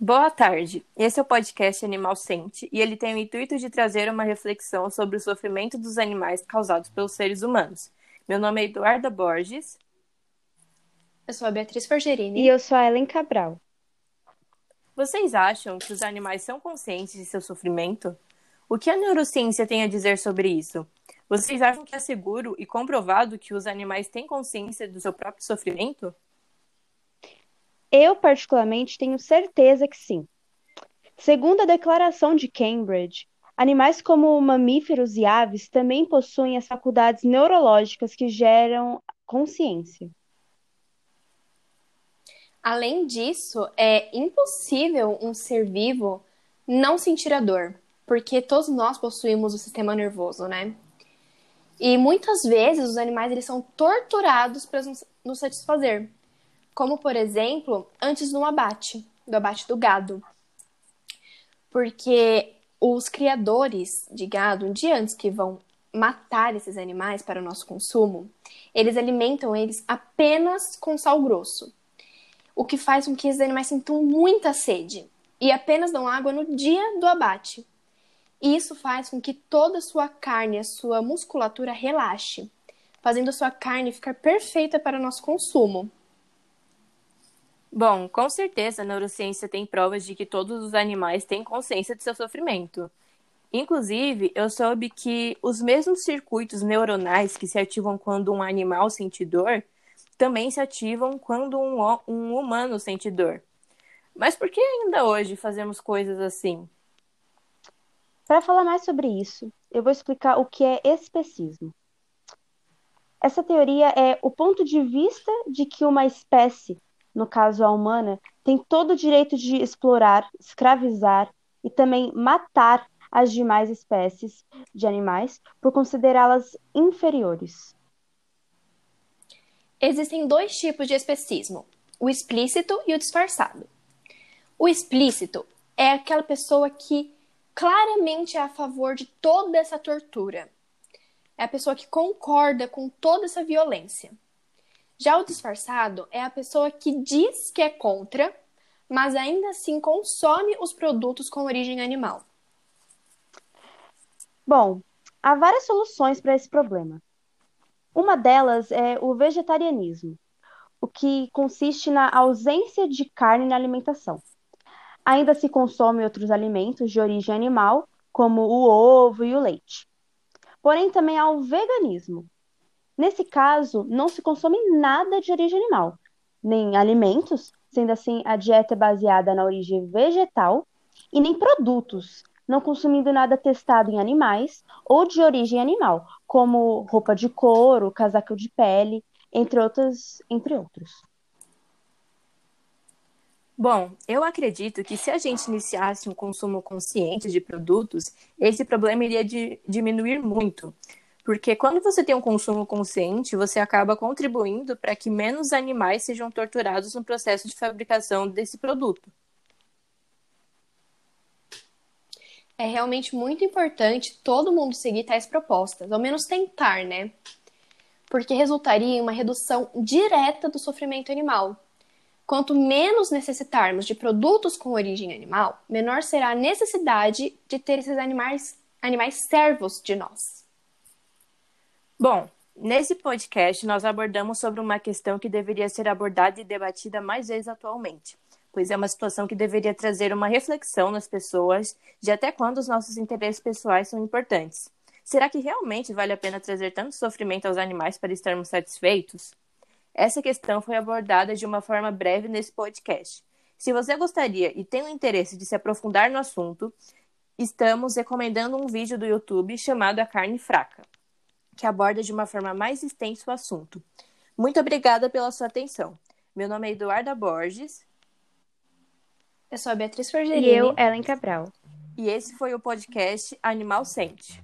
Boa tarde. Esse é o podcast Animal Sente e ele tem o intuito de trazer uma reflexão sobre o sofrimento dos animais causados pelos seres humanos. Meu nome é Eduarda Borges. Eu sou a Beatriz Forgerini. E eu sou a Ellen Cabral. Vocês acham que os animais são conscientes de seu sofrimento? O que a neurociência tem a dizer sobre isso? Vocês acham que é seguro e comprovado que os animais têm consciência do seu próprio sofrimento? Eu, particularmente, tenho certeza que sim. Segundo a Declaração de Cambridge, animais como mamíferos e aves também possuem as faculdades neurológicas que geram consciência. Além disso, é impossível um ser vivo não sentir a dor, porque todos nós possuímos o sistema nervoso, né? E muitas vezes os animais eles são torturados para nos satisfazer como por exemplo, antes do abate, do abate do gado. Porque os criadores de gado, um dia antes que vão matar esses animais para o nosso consumo, eles alimentam eles apenas com sal grosso, o que faz com que esses animais sintam muita sede e apenas dão água no dia do abate. E isso faz com que toda a sua carne, a sua musculatura relaxe, fazendo a sua carne ficar perfeita para o nosso consumo. Bom, com certeza a neurociência tem provas de que todos os animais têm consciência de seu sofrimento. Inclusive, eu soube que os mesmos circuitos neuronais que se ativam quando um animal sente dor também se ativam quando um, um humano sente dor. Mas por que ainda hoje fazemos coisas assim? Para falar mais sobre isso, eu vou explicar o que é especismo. Essa teoria é o ponto de vista de que uma espécie no caso a humana, tem todo o direito de explorar, escravizar e também matar as demais espécies de animais por considerá-las inferiores. Existem dois tipos de especismo: o explícito e o disfarçado. O explícito é aquela pessoa que claramente é a favor de toda essa tortura. É a pessoa que concorda com toda essa violência. Já o disfarçado é a pessoa que diz que é contra, mas ainda assim consome os produtos com origem animal. Bom, há várias soluções para esse problema. Uma delas é o vegetarianismo, o que consiste na ausência de carne na alimentação. Ainda se consome outros alimentos de origem animal, como o ovo e o leite. Porém, também há o veganismo, Nesse caso, não se consome nada de origem animal, nem alimentos, sendo assim a dieta é baseada na origem vegetal, e nem produtos, não consumindo nada testado em animais ou de origem animal, como roupa de couro, casaco de pele, entre outros, entre outros. Bom, eu acredito que se a gente iniciasse um consumo consciente de produtos, esse problema iria diminuir muito, porque quando você tem um consumo consciente, você acaba contribuindo para que menos animais sejam torturados no processo de fabricação desse produto. É realmente muito importante todo mundo seguir tais propostas, ao menos tentar, né? Porque resultaria em uma redução direta do sofrimento animal. Quanto menos necessitarmos de produtos com origem animal, menor será a necessidade de ter esses animais, animais servos de nós. Bom, nesse podcast nós abordamos sobre uma questão que deveria ser abordada e debatida mais vezes atualmente, pois é uma situação que deveria trazer uma reflexão nas pessoas de até quando os nossos interesses pessoais são importantes. Será que realmente vale a pena trazer tanto sofrimento aos animais para estarmos satisfeitos? Essa questão foi abordada de uma forma breve nesse podcast. Se você gostaria e tem o interesse de se aprofundar no assunto, estamos recomendando um vídeo do YouTube chamado A Carne Fraca que aborda de uma forma mais extensa o assunto. Muito obrigada pela sua atenção. Meu nome é Eduarda Borges. Eu sou a Beatriz Forgerini. E eu, Ellen Cabral. E esse foi o podcast Animal Sente.